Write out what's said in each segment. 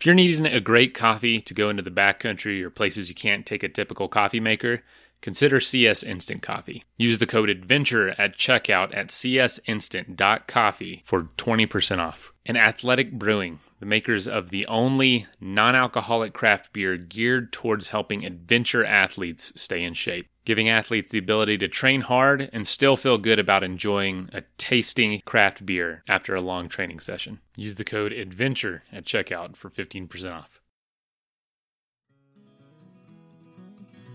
If you're needing a great coffee to go into the backcountry or places you can't take a typical coffee maker, consider CS Instant Coffee. Use the code ADVENTURE at checkout at csinstant.coffee for 20% off. And Athletic Brewing, the makers of the only non alcoholic craft beer geared towards helping adventure athletes stay in shape, giving athletes the ability to train hard and still feel good about enjoying a tasting craft beer after a long training session. Use the code ADVENTURE at checkout for 15% off.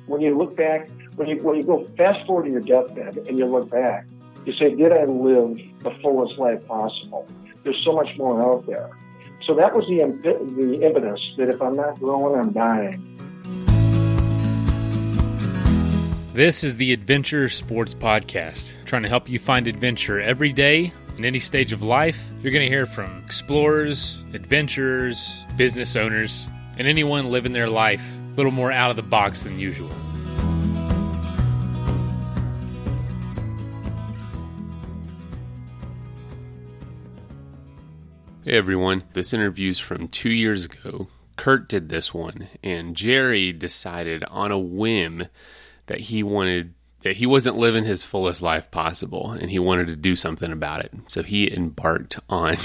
when you look back, when you when you go fast forward to your deathbed and you look back, you say, "Did I live the fullest life possible?" There's so much more out there. So that was the the impetus that if I'm not growing, I'm dying. This is the Adventure Sports Podcast, trying to help you find adventure every day in any stage of life. You're going to hear from explorers, adventurers, business owners, and anyone living their life a little more out of the box than usual. Hey everyone, this interview's from two years ago. Kurt did this one, and Jerry decided on a whim that he wanted that he wasn't living his fullest life possible and he wanted to do something about it. So he embarked on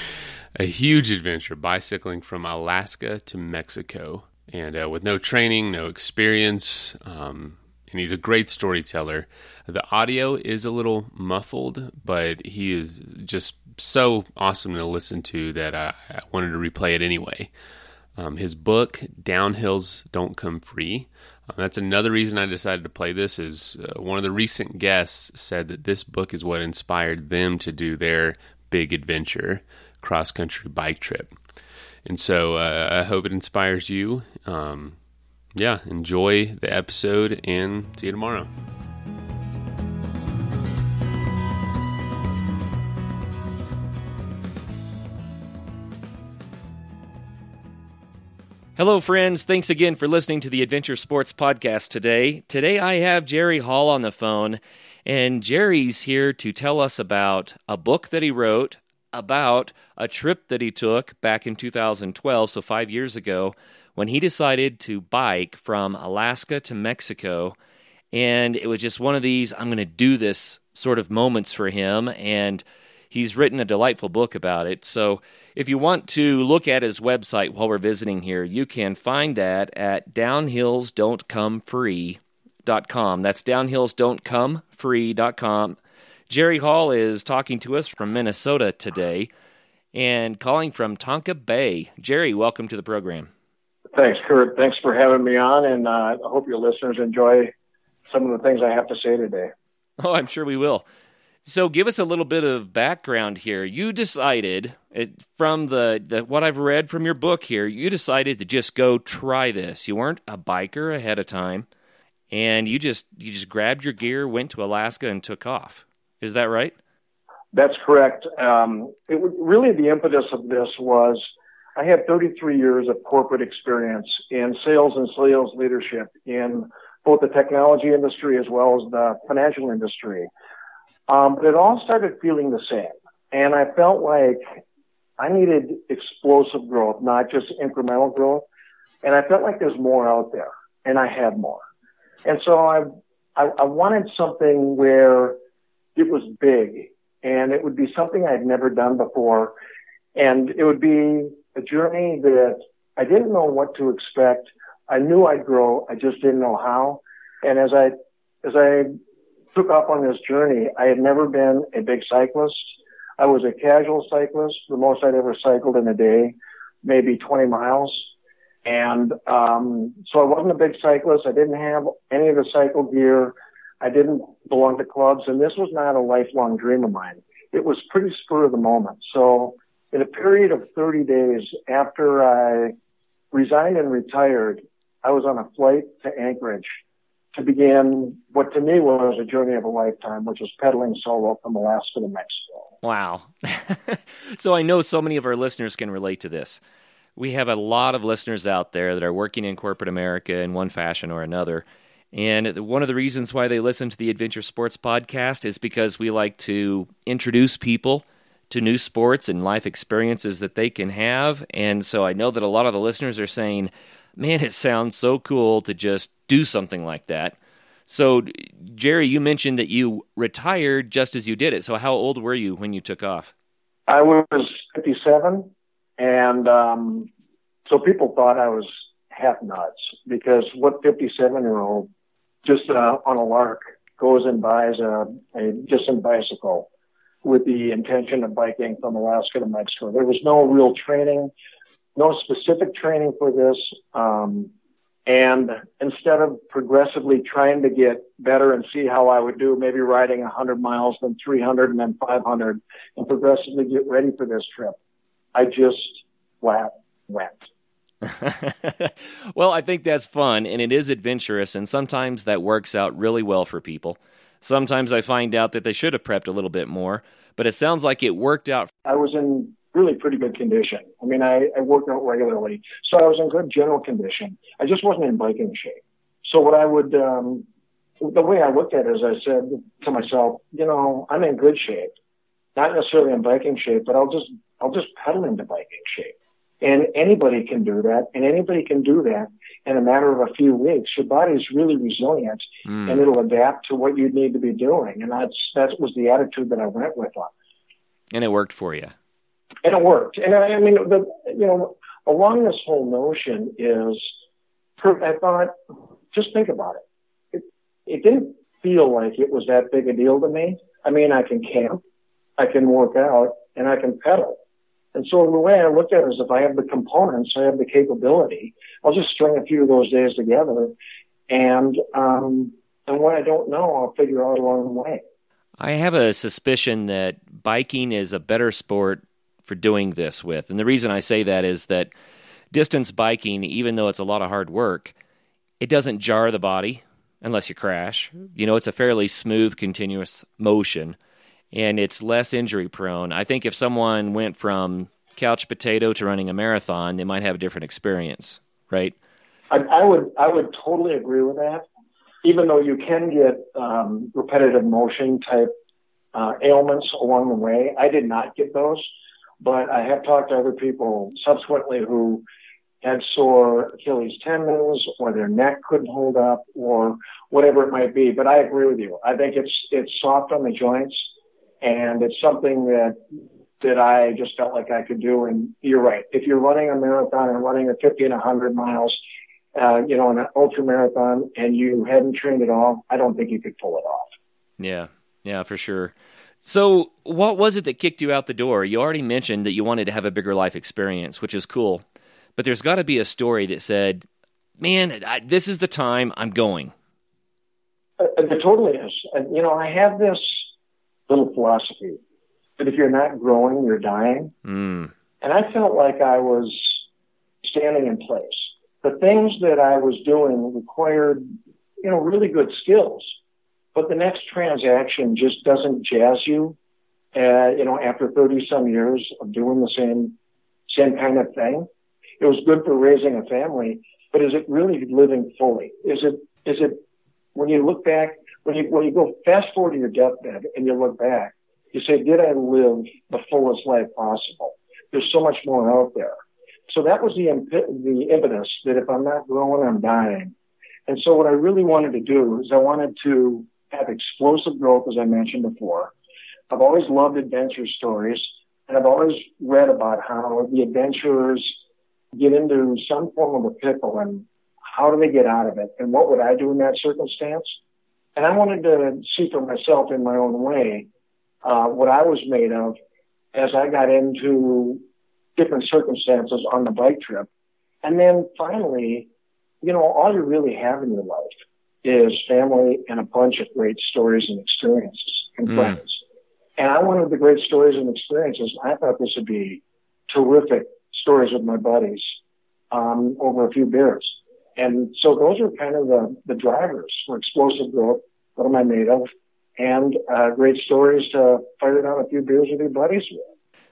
a huge adventure bicycling from Alaska to Mexico and uh, with no training, no experience, um, and he's a great storyteller. The audio is a little muffled, but he is just so awesome to listen to that I, I wanted to replay it anyway. Um, his book, Downhills Don't Come Free. Um, that's another reason I decided to play this. Is uh, one of the recent guests said that this book is what inspired them to do their big adventure cross country bike trip. And so uh, I hope it inspires you. Um, yeah, enjoy the episode and see you tomorrow. Hello, friends. Thanks again for listening to the Adventure Sports Podcast today. Today I have Jerry Hall on the phone, and Jerry's here to tell us about a book that he wrote, about a trip that he took back in 2012, so five years ago, when he decided to bike from Alaska to Mexico. And it was just one of these, I'm going to do this sort of moments for him. And he's written a delightful book about it. So if you want to look at his website while we're visiting here, you can find that at downhillsdon'tcomefree.com. That's downhillsdon'tcomefree.com. Jerry Hall is talking to us from Minnesota today and calling from Tonka Bay. Jerry, welcome to the program. Thanks, Kurt. Thanks for having me on, and uh, I hope your listeners enjoy some of the things I have to say today. Oh, I'm sure we will. So, give us a little bit of background here. You decided, it, from the, the what I've read from your book here, you decided to just go try this. You weren't a biker ahead of time, and you just you just grabbed your gear, went to Alaska, and took off. Is that right? That's correct. Um, it really the impetus of this was I had 33 years of corporate experience in sales and sales leadership in both the technology industry as well as the financial industry. Um, but it all started feeling the same. And I felt like I needed explosive growth, not just incremental growth. And I felt like there's more out there and I had more. And so I, I, I wanted something where it was big and it would be something I'd never done before. And it would be a journey that I didn't know what to expect. I knew I'd grow. I just didn't know how. And as I, as I took off on this journey, I had never been a big cyclist. I was a casual cyclist. The most I'd ever cycled in a day, maybe 20 miles. And um, so I wasn't a big cyclist. I didn't have any of the cycle gear. I didn't belong to clubs, and this was not a lifelong dream of mine. It was pretty spur of the moment. So, in a period of 30 days after I resigned and retired, I was on a flight to Anchorage to begin what to me was a journey of a lifetime, which was pedaling solo from Alaska to Mexico. Wow. so I know so many of our listeners can relate to this. We have a lot of listeners out there that are working in corporate America in one fashion or another. And one of the reasons why they listen to the Adventure Sports Podcast is because we like to introduce people to new sports and life experiences that they can have. And so I know that a lot of the listeners are saying, man, it sounds so cool to just do something like that. So, Jerry, you mentioned that you retired just as you did it. So, how old were you when you took off? I was 57, and um, so people thought I was half nuts because what 57 year old just uh, on a lark goes and buys a, a distant bicycle with the intention of biking from Alaska to Mexico. There was no real training, no specific training for this. Um, and instead of progressively trying to get better and see how I would do, maybe riding 100 miles, then 300, and then 500, and progressively get ready for this trip, I just flat went. well, I think that's fun and it is adventurous, and sometimes that works out really well for people. Sometimes I find out that they should have prepped a little bit more, but it sounds like it worked out. I was in really pretty good condition. I mean, I, I worked out regularly, so I was in good general condition. I just wasn't in biking shape. So what I would, um, the way I looked at it is I said to myself, you know, I'm in good shape, not necessarily in biking shape, but I'll just, I'll just pedal into biking shape. And anybody can do that, and anybody can do that in a matter of a few weeks. Your body is really resilient, mm. and it'll adapt to what you need to be doing. And that's that was the attitude that I went with on. And it worked for you and it worked. And I, I mean, the, you know, along this whole notion is, I thought, just think about it. It, it didn't feel like it was that big a deal to me. I mean, I can camp, I can work out, and I can pedal. And so the way I look at it is if I have the components, I have the capability, I'll just string a few of those days together and, um, and what I don't know, I'll figure out along the way. I have a suspicion that biking is a better sport for doing this with. And the reason I say that is that distance biking, even though it's a lot of hard work, it doesn't jar the body unless you crash. You know, it's a fairly smooth, continuous motion and it's less injury prone. I think if someone went from couch potato to running a marathon, they might have a different experience, right? I, I would I would totally agree with that. Even though you can get um, repetitive motion type uh, ailments along the way, I did not get those. But I have talked to other people subsequently who had sore Achilles tendons or their neck couldn't hold up or whatever it might be. But I agree with you. I think it's it's soft on the joints and it's something that that I just felt like I could do. And you're right. If you're running a marathon and running a 50 and 100 miles, uh, you know, an ultra marathon, and you hadn't trained at all, I don't think you could pull it off. Yeah, yeah, for sure. So, what was it that kicked you out the door? You already mentioned that you wanted to have a bigger life experience, which is cool. But there's got to be a story that said, man, I, this is the time I'm going. Uh, there totally is. And, you know, I have this little philosophy that if you're not growing, you're dying. Mm. And I felt like I was standing in place. The things that I was doing required, you know, really good skills but the next transaction just doesn't jazz you. Uh, you know, after 30 some years of doing the same, same kind of thing, it was good for raising a family, but is it really living fully? Is it, is it, when you look back, when you, when you go fast forward to your deathbed and you look back, you say, did I live the fullest life possible? There's so much more out there. So that was the, the impetus that if I'm not growing, I'm dying. And so what I really wanted to do is I wanted to have explosive growth, as I mentioned before. I've always loved adventure stories, and I've always read about how the adventurers get into some form of a pickle and how do they get out of it, and what would I do in that circumstance? And I wanted to see for myself in my own way uh, what I was made of as I got into different circumstances on the bike trip. And then finally, you know, all you really have in your life is family and a bunch of great stories and experiences and mm. friends. And I wanted the great stories and experiences. I thought this would be terrific stories with my buddies um, over a few beers. And so those are kind of the, the drivers for explosive growth. What am I made of? And uh, great stories to fire down a few beers with your buddies with.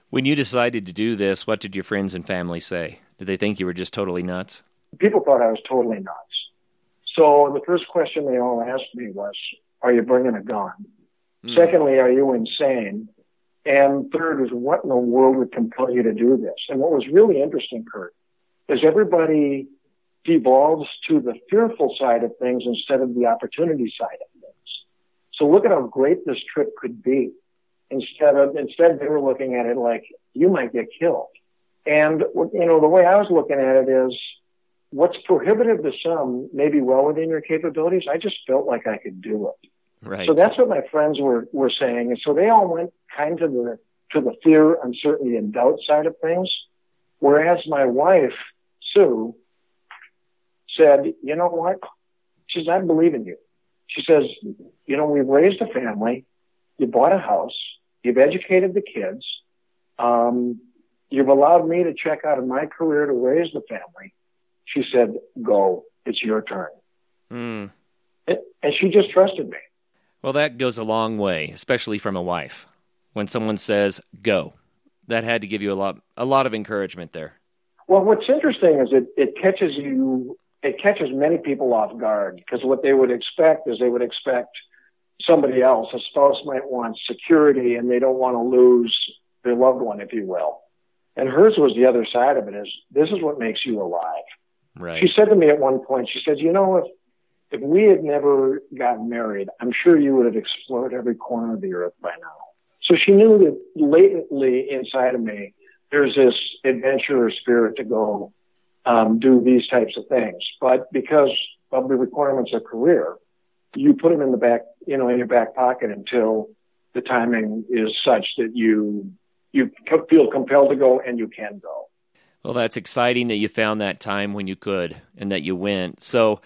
When you decided to do this, what did your friends and family say? Did they think you were just totally nuts? People thought I was totally nuts. So the first question they all asked me was, are you bringing a gun? Mm. Secondly, are you insane? And third is what in the world would compel you to do this? And what was really interesting, Kurt, is everybody devolves to the fearful side of things instead of the opportunity side of things. So look at how great this trip could be. Instead of, instead they were looking at it like you might get killed. And, you know, the way I was looking at it is what's prohibitive to some may be well within your capabilities. I just felt like I could do it. Right. So that's what my friends were, were saying. And so they all went kind of the, to the fear, uncertainty, and doubt side of things. Whereas my wife, Sue, said, you know what? She says, I believe in you. She says, you know, we've raised a family. You bought a house. You've educated the kids. Um, you've allowed me to check out of my career to raise the family. She said, go. It's your turn. Mm. And she just trusted me. Well, that goes a long way, especially from a wife. When someone says, go, that had to give you a lot, a lot of encouragement there. Well, what's interesting is it, it catches you, it catches many people off guard because what they would expect is they would expect somebody else, a spouse might want security and they don't want to lose their loved one, if you will. And hers was the other side of it is this is what makes you alive. Right. She said to me at one point, she said, you know, if, if we had never gotten married, I'm sure you would have explored every corner of the earth by now. So she knew that latently inside of me, there's this adventurer spirit to go um, do these types of things. But because of the requirements of career, you put them in the back, you know, in your back pocket until the timing is such that you you feel compelled to go and you can go. Well, that's exciting that you found that time when you could and that you went. So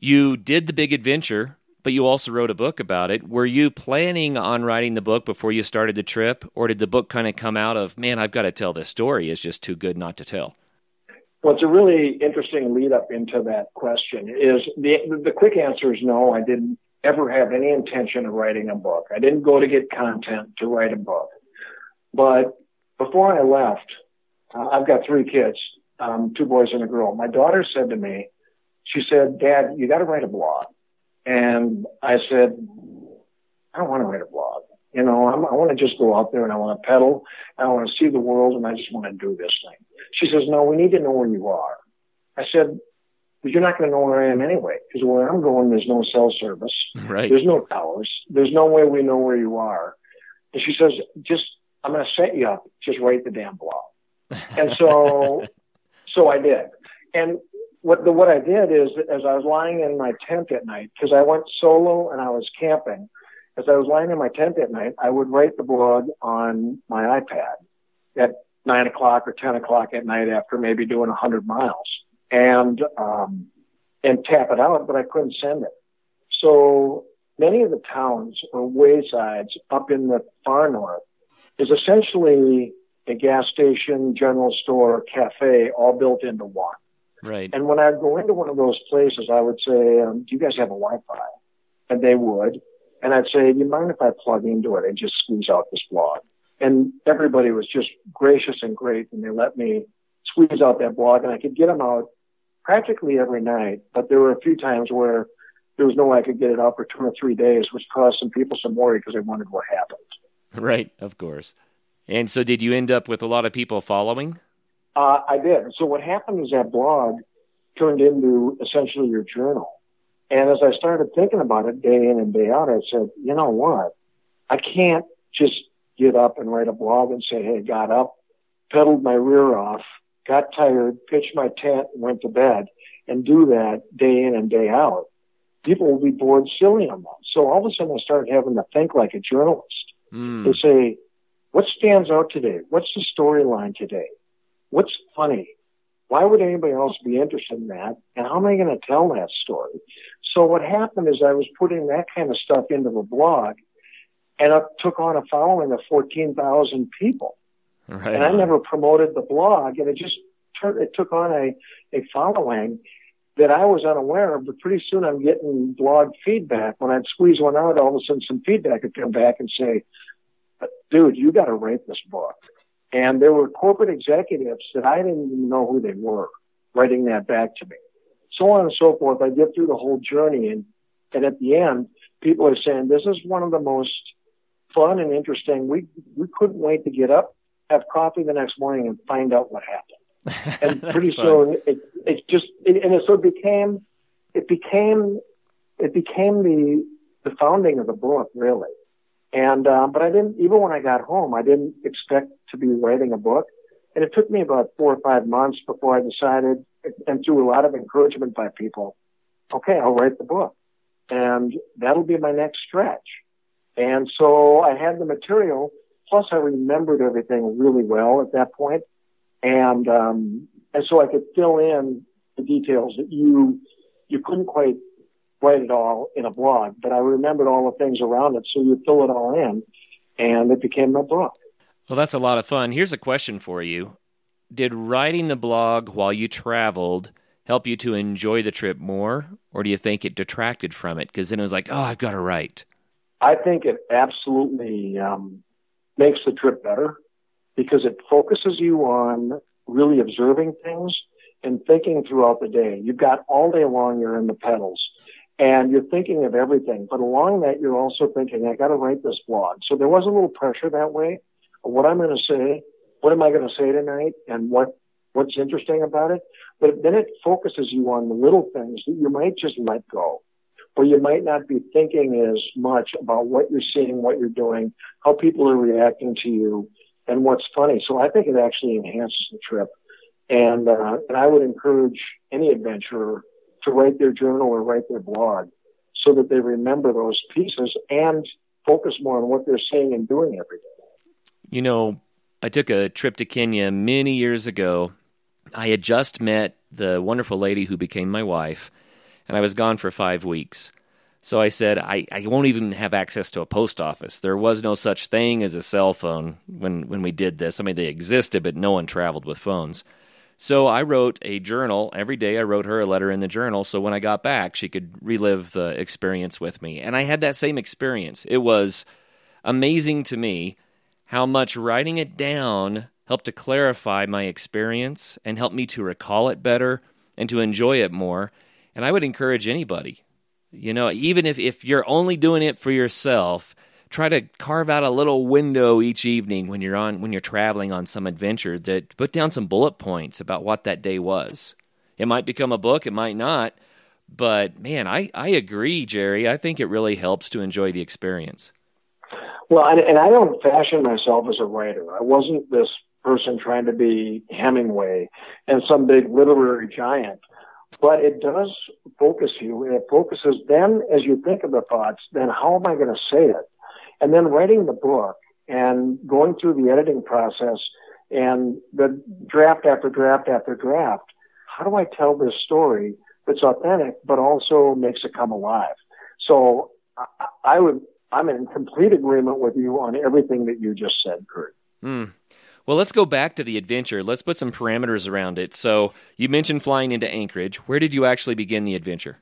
you did the big adventure, but you also wrote a book about it. Were you planning on writing the book before you started the trip, or did the book kind of come out of, man, I've got to tell this story? It's just too good not to tell? Well, it's a really interesting lead up into that question. Is the the quick answer is no, I didn't ever have any intention of writing a book. I didn't go to get content to write a book. But before I left, uh, I've got three kids, um, two boys and a girl. My daughter said to me, she said, Dad, you got to write a blog. And I said, I don't want to write a blog. You know, I'm, I want to just go out there and I want to pedal. I want to see the world and I just want to do this thing. She says, no, we need to know where you are. I said, but you're not going to know where I am anyway, because where I'm going, there's no cell service. Right. There's no towers. There's no way we know where you are. And she says, just, I'm going to set you up. Just write the damn blog. And so, so I did. And what the, what I did is, as I was lying in my tent at night, because I went solo and I was camping, as I was lying in my tent at night, I would write the blog on my iPad at nine o'clock or 10 o'clock at night after maybe doing a hundred miles and, um, and tap it out, but I couldn't send it. So many of the towns or waysides up in the far north is essentially a gas station, general store, cafe, all built into one. Right. And when I'd go into one of those places, I would say, um, do you guys have a Wi-Fi? And they would. And I'd say, do you mind if I plug into it and just squeeze out this blog? And everybody was just gracious and great. And they let me squeeze out that blog and I could get them out practically every night. But there were a few times where there was no way I could get it out for two or three days, which caused some people some worry because they wondered what happened. Right, of course. And so, did you end up with a lot of people following? Uh, I did. So, what happened is that blog turned into essentially your journal. And as I started thinking about it day in and day out, I said, you know what? I can't just get up and write a blog and say, hey, got up, pedaled my rear off, got tired, pitched my tent, and went to bed, and do that day in and day out. People will be bored silly on that. So all of a sudden I started having to think like a journalist Mm. to say, what stands out today? What's the storyline today? What's funny? Why would anybody else be interested in that? And how am I going to tell that story? So what happened is I was putting that kind of stuff into the blog and it took on a following of 14,000 people. Right. And I never promoted the blog and it just turned, it took on a, a following that I was unaware of, but pretty soon I'm getting blog feedback. When I'd squeeze one out, all of a sudden some feedback would come back and say, dude, you got to write this book. And there were corporate executives that I didn't even know who they were writing that back to me. So on and so forth. I get through the whole journey and, and at the end, people are saying, this is one of the most fun and interesting. We we couldn't wait to get up, have coffee the next morning, and find out what happened. And pretty soon, it it just it, and it, so it became it became it became the the founding of the book really. And um, but I didn't even when I got home, I didn't expect to be writing a book. And it took me about four or five months before I decided, and through a lot of encouragement by people, okay, I'll write the book, and that'll be my next stretch. And so I had the material, plus I remembered everything really well at that point, and um, and so I could fill in the details that you you couldn't quite write it all in a blog, but I remembered all the things around it, so you fill it all in, and it became a book. Well, that's a lot of fun. Here's a question for you Did writing the blog while you traveled help you to enjoy the trip more, or do you think it detracted from it? Because then it was like, oh, I've got to write. I think it absolutely um, makes the trip better because it focuses you on really observing things and thinking throughout the day. You've got all day long, you're in the pedals and you're thinking of everything. But along that, you're also thinking, I got to write this blog. So there was a little pressure that way. What I'm going to say, what am I going to say tonight, and what what's interesting about it? But then it focuses you on the little things that you might just let go, or you might not be thinking as much about what you're seeing, what you're doing, how people are reacting to you, and what's funny. So I think it actually enhances the trip. And uh, and I would encourage any adventurer to write their journal or write their blog so that they remember those pieces and focus more on what they're seeing and doing every day. You know, I took a trip to Kenya many years ago. I had just met the wonderful lady who became my wife, and I was gone for five weeks. So I said, I, I won't even have access to a post office. There was no such thing as a cell phone when, when we did this. I mean, they existed, but no one traveled with phones. So I wrote a journal. Every day I wrote her a letter in the journal so when I got back, she could relive the experience with me. And I had that same experience. It was amazing to me how much writing it down helped to clarify my experience and help me to recall it better and to enjoy it more. And I would encourage anybody, you know, even if, if you're only doing it for yourself, try to carve out a little window each evening when you're on when you're traveling on some adventure that put down some bullet points about what that day was. It might become a book, it might not, but man, I, I agree, Jerry. I think it really helps to enjoy the experience. Well, and, and I don't fashion myself as a writer. I wasn't this person trying to be Hemingway and some big literary giant. But it does focus you, and it focuses then as you think of the thoughts, then how am I going to say it? And then writing the book and going through the editing process and the draft after draft after draft. How do I tell this story that's authentic, but also makes it come alive? So I, I would, I'm in complete agreement with you on everything that you just said, Kurt. Mm. Well, let's go back to the adventure. Let's put some parameters around it. So, you mentioned flying into Anchorage. Where did you actually begin the adventure?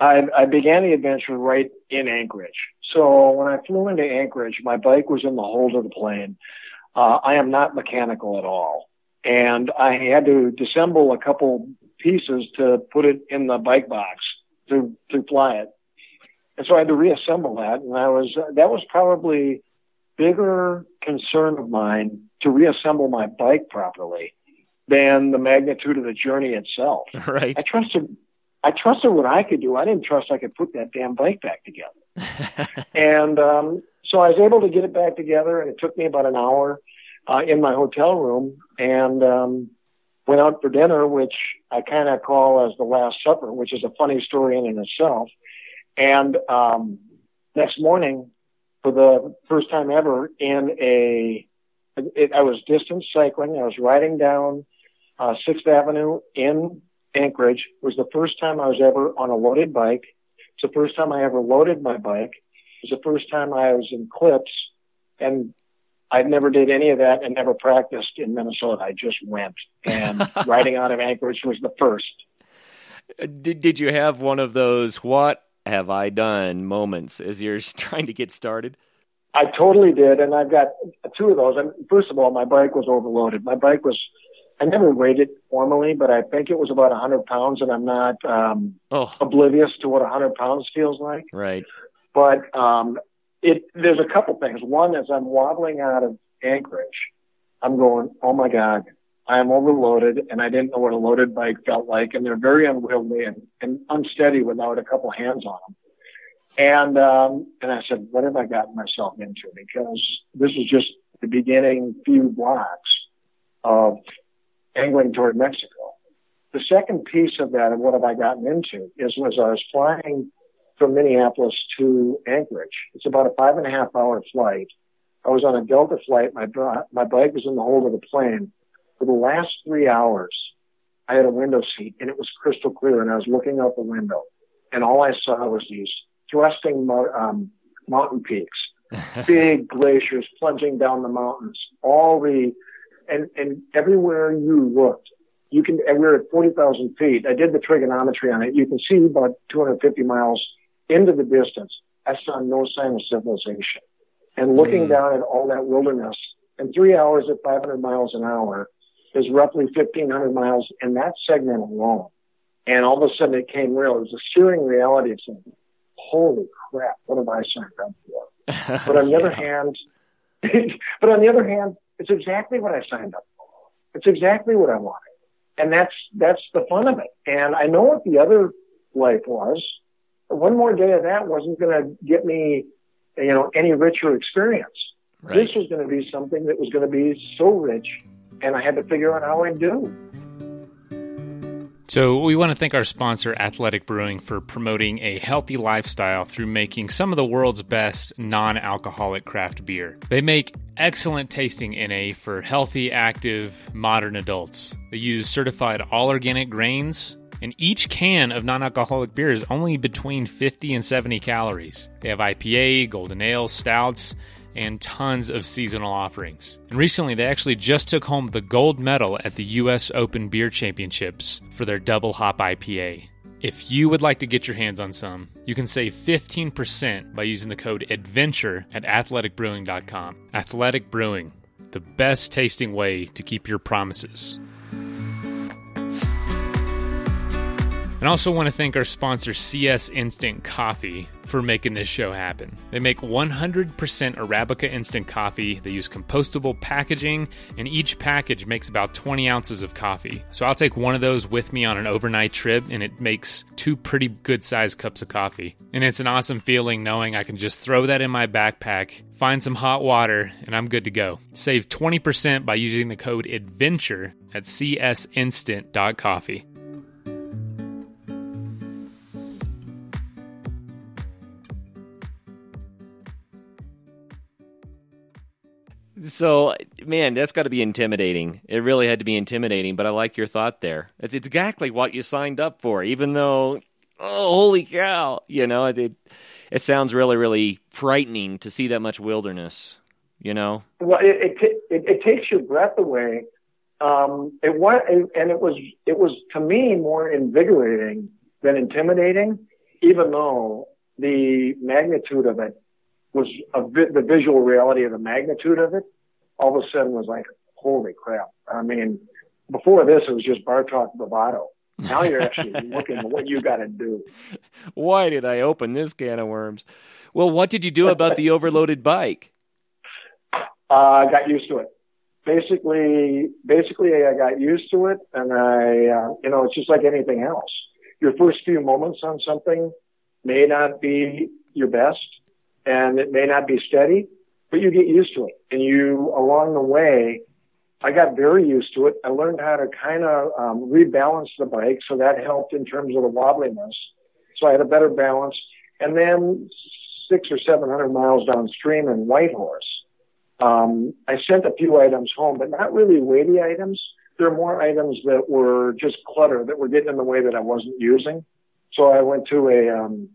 I, I began the adventure right in Anchorage. So when I flew into Anchorage, my bike was in the hold of the plane. Uh, I am not mechanical at all. And I had to disassemble a couple pieces to put it in the bike box to, to fly it. And so I had to reassemble that. And I was, that was probably bigger concern of mine to reassemble my bike properly than the magnitude of the journey itself. Right. I trusted, I trusted what I could do. I didn't trust I could put that damn bike back together. and um, so I was able to get it back together, and it took me about an hour uh, in my hotel room, and um, went out for dinner, which I kind of call as the Last Supper, which is a funny story in and itself. And um, next morning, for the first time ever, in a it, I was distance cycling. I was riding down uh, Sixth Avenue in Anchorage. Was the first time I was ever on a loaded bike. It's the first time I ever loaded my bike. It was the first time I was in clips, and I never did any of that and never practiced in Minnesota. I just went, and riding out of Anchorage was the first. Did Did you have one of those "What have I done?" moments as you're trying to get started? I totally did, and I've got two of those. And first of all, my bike was overloaded. My bike was I never weighed it formally, but I think it was about 100 pounds, and I'm not um, oh. oblivious to what 100 pounds feels like. Right. But um, it, there's a couple things. One is I'm wobbling out of Anchorage. I'm going, oh my God, I am overloaded and I didn't know what a loaded bike felt like. And they're very unwieldy and, and unsteady without a couple hands on them. And, um, and I said, what have I gotten myself into? Because this is just the beginning few blocks of angling toward Mexico. The second piece of that, and what have I gotten into, is was I was flying from Minneapolis to Anchorage. It's about a five and a half hour flight. I was on a Delta flight. My my bike was in the hold of the plane. For the last three hours, I had a window seat, and it was crystal clear. And I was looking out the window, and all I saw was these thrusting um, mountain peaks, big glaciers plunging down the mountains. All the and and everywhere you looked, you can. And we're at forty thousand feet. I did the trigonometry on it. You can see about two hundred fifty miles into the distance, I saw no sign of civilization. And looking mm. down at all that wilderness, and three hours at 500 miles an hour is roughly 1,500 miles in that segment alone. And all of a sudden it came real. It was a searing reality of saying, holy crap, what have I signed up for? but on the yeah. other hand, but on the other hand, it's exactly what I signed up for. It's exactly what I wanted. And that's, that's the fun of it. And I know what the other life was one more day of that wasn't going to get me, you know, any richer experience. Right. This was going to be something that was going to be so rich, and I had to figure out how I'd do. So, we want to thank our sponsor, Athletic Brewing, for promoting a healthy lifestyle through making some of the world's best non alcoholic craft beer. They make excellent tasting NA for healthy, active, modern adults. They use certified all organic grains and each can of non alcoholic beer is only between 50 and 70 calories. They have IPA, golden ale, stouts, and tons of seasonal offerings. And recently, they actually just took home the gold medal at the U.S. Open Beer Championships for their double hop IPA. If you would like to get your hands on some, you can save 15% by using the code ADVENTURE at athleticbrewing.com. Athletic Brewing, the best tasting way to keep your promises. And also want to thank our sponsor, CS Instant Coffee, for making this show happen. They make 100% Arabica instant coffee. They use compostable packaging, and each package makes about 20 ounces of coffee. So I'll take one of those with me on an overnight trip, and it makes two pretty good sized cups of coffee. And it's an awesome feeling knowing I can just throw that in my backpack, find some hot water, and I'm good to go. Save 20% by using the code ADVENTURE at csinstant.coffee. So, man, that's got to be intimidating. It really had to be intimidating, but I like your thought there. It's exactly what you signed up for, even though, oh, holy cow, you know, it, it sounds really, really frightening to see that much wilderness, you know? Well, it, it, it, it takes your breath away. Um, it was, and it was, it was to me more invigorating than intimidating, even though the magnitude of it was a, the visual reality of the magnitude of it all of a sudden was like, holy crap. I mean, before this, it was just bar talk bravado. Now you're actually looking at what you got to do. Why did I open this can of worms? Well, what did you do about the overloaded bike? Uh, I got used to it. Basically, basically, I got used to it, and I, uh, you know, it's just like anything else. Your first few moments on something may not be your best, and it may not be steady, but you get used to it. And you, along the way, I got very used to it. I learned how to kind of um, rebalance the bike, so that helped in terms of the wobbliness. So I had a better balance. And then six or seven hundred miles downstream in Whitehorse, um, I sent a few items home, but not really weighty items. There are more items that were just clutter that were getting in the way that I wasn't using. So I went to a, um,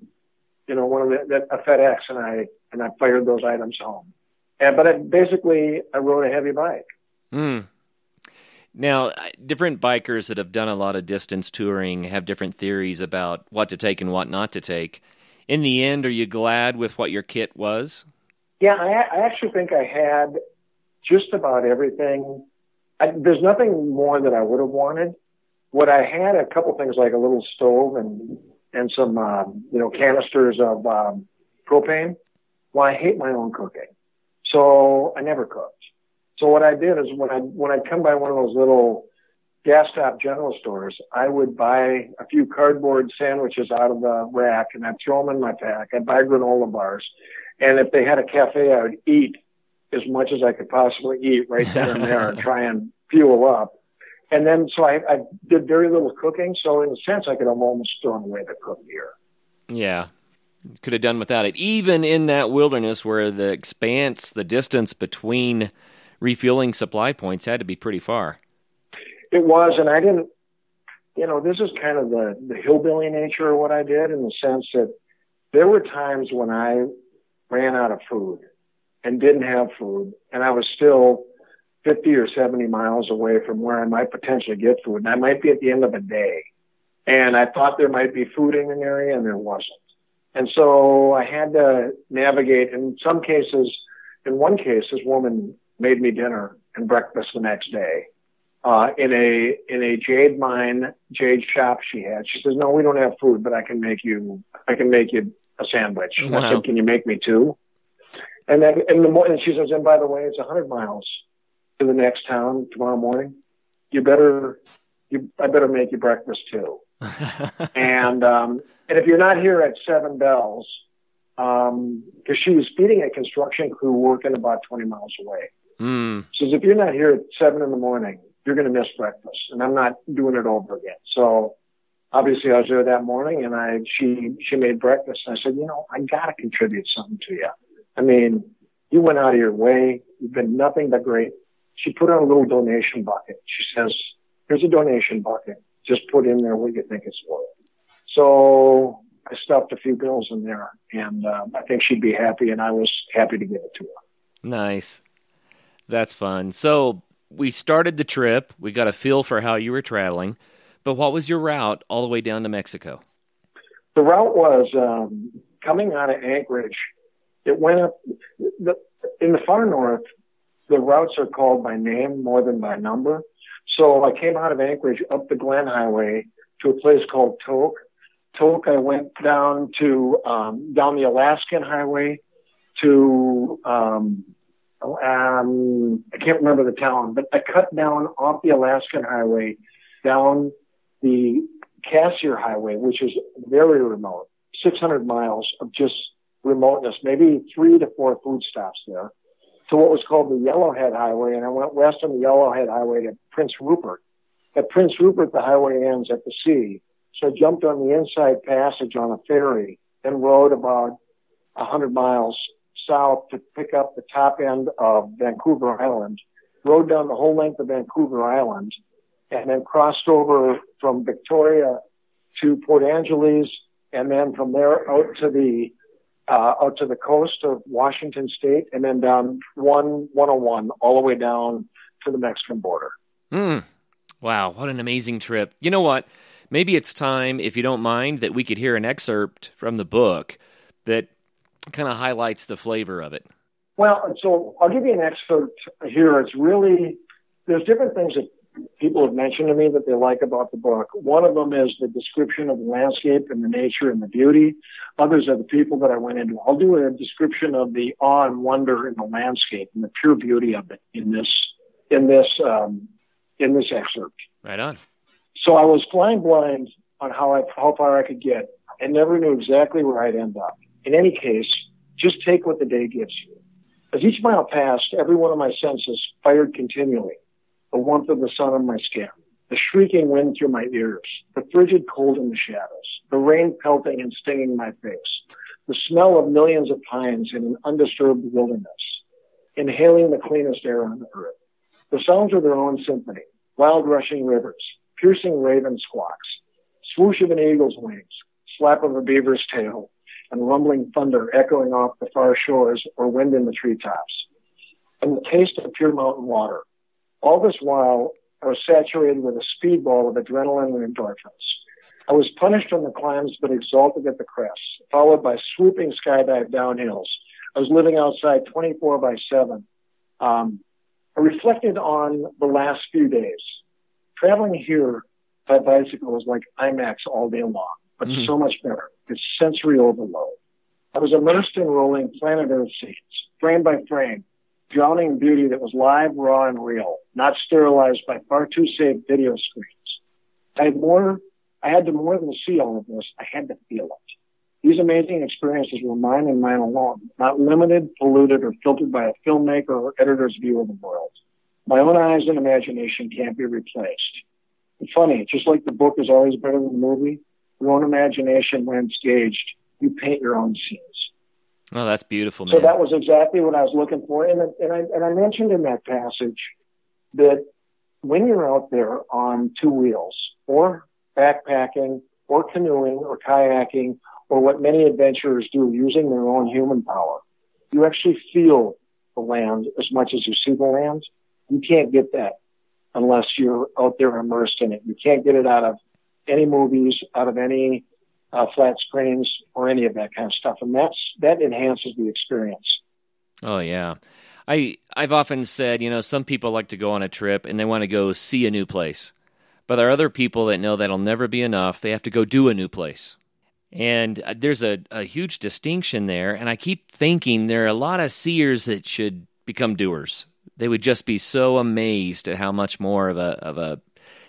you know, one of the, a FedEx and I, and I fired those items home. And, but it, basically, I rode a heavy bike. Mm. Now, different bikers that have done a lot of distance touring have different theories about what to take and what not to take. In the end, are you glad with what your kit was? Yeah, I, I actually think I had just about everything. I, there's nothing more that I would have wanted. What I had, a couple things like a little stove and and some um, you know canisters of um, propane Well, I hate my own cooking. So I never cooked. So what I did is when I, when I'd come by one of those little gas stop general stores, I would buy a few cardboard sandwiches out of the rack and I'd throw them in my pack. I'd buy granola bars. And if they had a cafe, I would eat as much as I could possibly eat right then and there and try and fuel up. And then, so I, I did very little cooking. So in a sense, I could have almost thrown away the cook gear. Yeah. Could have done without it. Even in that wilderness where the expanse, the distance between refueling supply points had to be pretty far. It was, and I didn't, you know, this is kind of the, the hillbilly nature of what I did in the sense that there were times when I ran out of food and didn't have food, and I was still 50 or 70 miles away from where I might potentially get food. And I might be at the end of a day. And I thought there might be food in an area and there wasn't. And so I had to navigate in some cases. In one case, this woman made me dinner and breakfast the next day. Uh, in a, in a jade mine, jade shop she had. She says, no, we don't have food, but I can make you, I can make you a sandwich. Wow. I said, can you make me two? And then in the morning, she says, and by the way, it's a hundred miles to the next town tomorrow morning, you better, you, I better make you breakfast too. and, um, and if you're not here at seven bells, um, cause she was feeding a construction crew working about 20 miles away. Mm. Says, if you're not here at seven in the morning, you're going to miss breakfast and I'm not doing it over again. So obviously I was there that morning and I, she, she made breakfast and I said, you know, I got to contribute something to you. I mean, you went out of your way. You've been nothing but great she put on a little donation bucket. She says, here's a donation bucket. Just put in there what you think it's worth. So I stuffed a few bills in there and uh, I think she'd be happy and I was happy to give it to her. Nice. That's fun. So we started the trip. We got a feel for how you were traveling. But what was your route all the way down to Mexico? The route was um, coming out of Anchorage. It went up the, in the far north the routes are called by name more than by number. So I came out of Anchorage up the Glenn Highway to a place called Tok. Tok, I went down to um, down the Alaskan Highway to um, um, I can't remember the town, but I cut down off the Alaskan Highway down the Cassiar Highway, which is very remote, 600 miles of just remoteness, maybe three to four food stops there to what was called the Yellowhead Highway, and I went west on the Yellowhead Highway to Prince Rupert. At Prince Rupert, the highway ends at the sea. So I jumped on the inside passage on a ferry and rode about hundred miles south to pick up the top end of Vancouver Island, rode down the whole length of Vancouver Island, and then crossed over from Victoria to Port Angeles, and then from there out to the uh, out to the coast of Washington State, and then down one 101 all the way down to the Mexican border. Mm. Wow, what an amazing trip! You know what? Maybe it's time, if you don't mind, that we could hear an excerpt from the book that kind of highlights the flavor of it. Well, so I'll give you an excerpt here. It's really there's different things that people have mentioned to me that they like about the book. One of them is the description of the landscape and the nature and the beauty. Others are the people that I went into. I'll do a description of the awe and wonder in the landscape and the pure beauty of it in this in this um, in this excerpt. Right on. So I was flying blind on how I how far I could get and never knew exactly where I'd end up. In any case, just take what the day gives you. As each mile passed, every one of my senses fired continually the warmth of the sun on my skin, the shrieking wind through my ears, the frigid cold in the shadows, the rain pelting and stinging my face, the smell of millions of pines in an undisturbed wilderness, inhaling the cleanest air on the earth. The sounds are their own symphony, wild rushing rivers, piercing raven squawks, swoosh of an eagle's wings, slap of a beaver's tail, and rumbling thunder echoing off the far shores or wind in the treetops. And the taste of pure mountain water, all this while, I was saturated with a speedball of adrenaline and endorphins. I was punished on the climbs, but exalted at the crests, followed by swooping skydive downhills. I was living outside 24 by 7. Um, I reflected on the last few days. Traveling here by bicycle was like IMAX all day long, but mm-hmm. so much better. It's sensory overload. I was immersed in rolling planet Earth scenes, frame by frame, drowning beauty that was live, raw, and real, not sterilized by far too safe video screens. I had more, I had to more than see all of this, I had to feel it. These amazing experiences were mine and mine alone, not limited, polluted, or filtered by a filmmaker or editor's view of the world. My own eyes and imagination can't be replaced. Funny, just like the book is always better than the movie, your own imagination, when it's gauged, you paint your own scenes. Oh, that's beautiful, man. So that was exactly what I was looking for. And, and, I, and I mentioned in that passage that when you're out there on two wheels or backpacking or canoeing or kayaking or what many adventurers do using their own human power, you actually feel the land as much as you see the land. You can't get that unless you're out there immersed in it. You can't get it out of any movies, out of any uh, flat screens, or any of that kind of stuff, and that's that enhances the experience. Oh yeah, I I've often said you know some people like to go on a trip and they want to go see a new place, but there are other people that know that'll never be enough. They have to go do a new place. And uh, there's a, a huge distinction there. And I keep thinking there are a lot of seers that should become doers. They would just be so amazed at how much more of a of a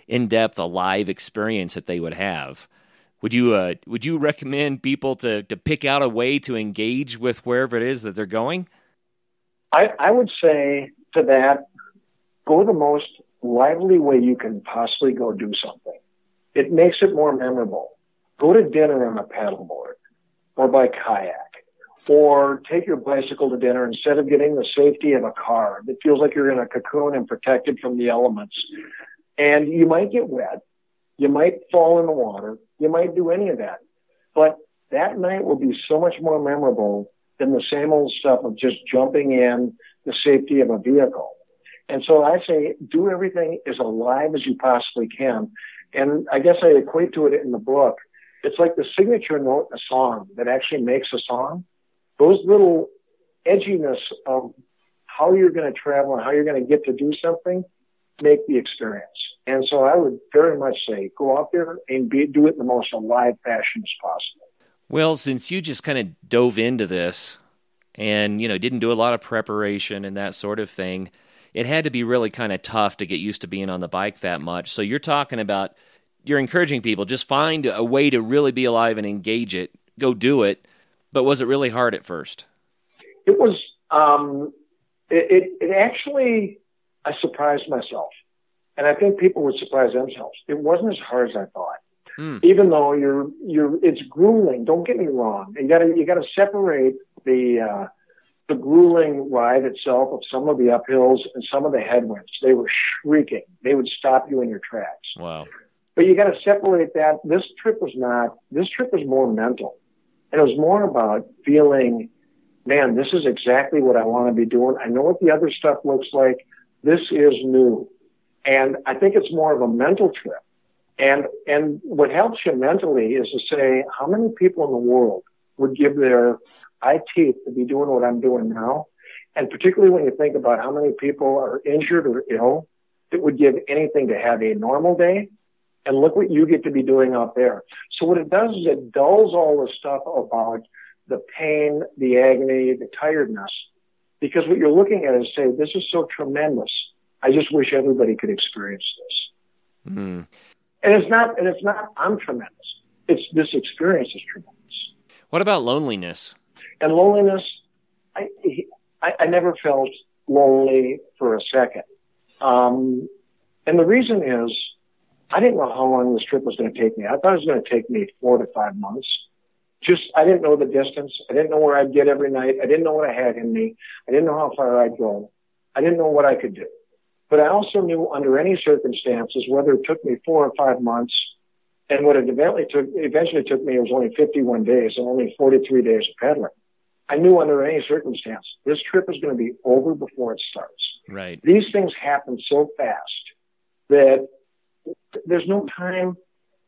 in depth, alive experience that they would have. Would you uh, would you recommend people to to pick out a way to engage with wherever it is that they're going? I, I would say to that, go the most lively way you can possibly go do something. It makes it more memorable. Go to dinner on a paddleboard or by kayak or take your bicycle to dinner instead of getting the safety of a car that feels like you're in a cocoon and protected from the elements. And you might get wet. You might fall in the water. You might do any of that. But that night will be so much more memorable than the same old stuff of just jumping in the safety of a vehicle. And so I say do everything as alive as you possibly can. And I guess I equate to it in the book. It's like the signature note in a song that actually makes a song. Those little edginess of how you're going to travel and how you're going to get to do something make the experience. And so I would very much say go out there and be, do it in the most alive fashion as possible. Well, since you just kind of dove into this and, you know, didn't do a lot of preparation and that sort of thing, it had to be really kind of tough to get used to being on the bike that much. So you're talking about, you're encouraging people just find a way to really be alive and engage it, go do it. But was it really hard at first? It was, um, it, it, it actually, I surprised myself. And I think people would surprise themselves. It wasn't as hard as I thought. Hmm. Even though you're, you're, it's grueling. Don't get me wrong. You gotta, you gotta separate the, uh, the grueling ride itself of some of the uphills and some of the headwinds. They were shrieking. They would stop you in your tracks. Wow. But you got to separate that. This trip was not, this trip was more mental. And it was more about feeling, man, this is exactly what I want to be doing. I know what the other stuff looks like. This is new. And I think it's more of a mental trip. And, and what helps you mentally is to say, how many people in the world would give their eye teeth to be doing what I'm doing now? And particularly when you think about how many people are injured or ill that would give anything to have a normal day. And look what you get to be doing out there. So what it does is it dulls all the stuff about the pain, the agony, the tiredness, because what you're looking at is say, this is so tremendous. I just wish everybody could experience this. Mm-hmm. And it's not, and it's not, I'm tremendous. It's this experience is tremendous. What about loneliness? And loneliness, I, I, I never felt lonely for a second. Um, and the reason is, I didn't know how long this trip was going to take me. I thought it was going to take me four to five months. Just, I didn't know the distance. I didn't know where I'd get every night. I didn't know what I had in me. I didn't know how far I'd go. I didn't know what I could do. But I also knew under any circumstances, whether it took me four or five months, and what it eventually took, eventually took me was only 51 days and only 43 days of pedaling. I knew under any circumstance, this trip is going to be over before it starts. Right. These things happen so fast that there's no time,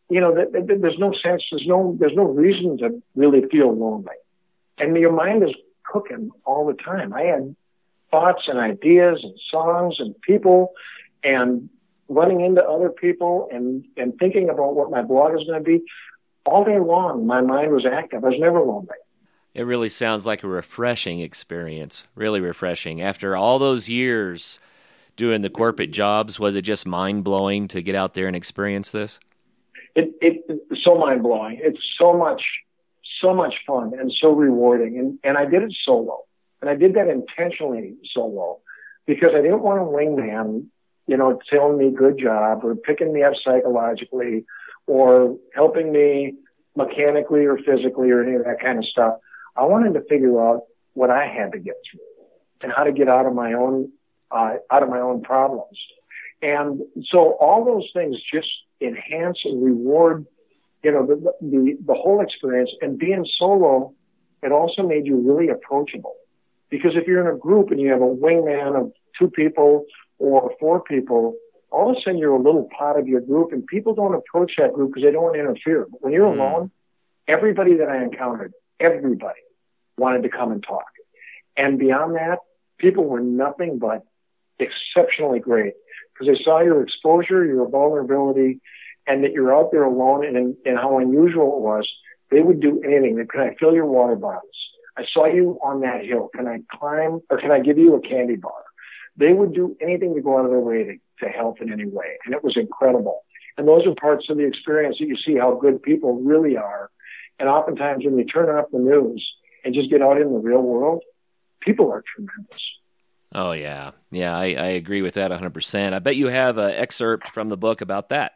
you know, that, that, there's no sense, there's no, there's no reason to really feel lonely. And your mind is cooking all the time. I had thoughts and ideas and songs and people and running into other people and, and thinking about what my blog is going to be all day long. My mind was active. I was never lonely. It really sounds like a refreshing experience. Really refreshing. After all those years doing the corporate jobs, was it just mind blowing to get out there and experience this? So mind blowing. It's so much, so much fun and so rewarding. And and I did it solo, and I did that intentionally solo because I didn't want a wingman, you know, telling me good job or picking me up psychologically or helping me mechanically or physically or any of that kind of stuff. I wanted to figure out what I had to get through and how to get out of my own uh, out of my own problems. And so all those things just enhance and reward, you know, the, the, the whole experience. And being solo, it also made you really approachable. Because if you're in a group and you have a wingman of two people or four people, all of a sudden you're a little part of your group and people don't approach that group because they don't want to interfere. But when you're mm. alone, everybody that I encountered, everybody wanted to come and talk. And beyond that, people were nothing but exceptionally great because they saw your exposure, your vulnerability, and that you're out there alone and, and how unusual it was. They would do anything. They, Can I fill your water bottles? I saw you on that hill. Can I climb or can I give you a candy bar? They would do anything to go out of their way to, to help in any way. And it was incredible. And those are parts of the experience that you see how good people really are. And oftentimes when you turn off the news and just get out in the real world, people are tremendous. Oh yeah, yeah, I, I agree with that 100. percent I bet you have an excerpt from the book about that.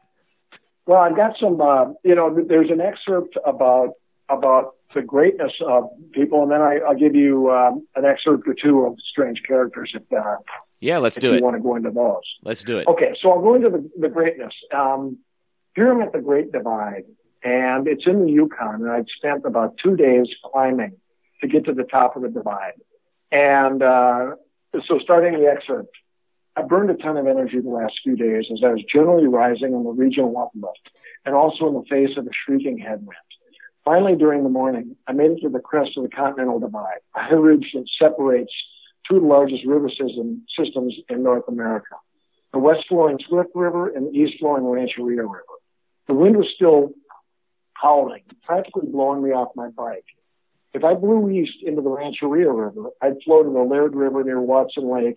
Well, I've got some. Uh, you know, there's an excerpt about about the greatness of people, and then I, will give you um, an excerpt or two of strange characters if uh, yeah, let's if do you it. You want to go into those? Let's do it. Okay, so I'll go into the, the greatness. Um, here I'm at the Great Divide, and it's in the Yukon, and I'd spent about two days climbing to get to the top of the divide, and uh, so starting the excerpt, I burned a ton of energy the last few days as I was generally rising on the regional uplift and also in the face of a shrieking headwind. Finally, during the morning, I made it to the crest of the Continental Divide, a ridge that separates two of the largest river system, systems in North America. The west flowing Swift River and the east flowing Rancheria River. The wind was still howling, practically blowing me off my bike. If I blew east into the Rancheria River, I'd flow to the Liard River near Watson Lake,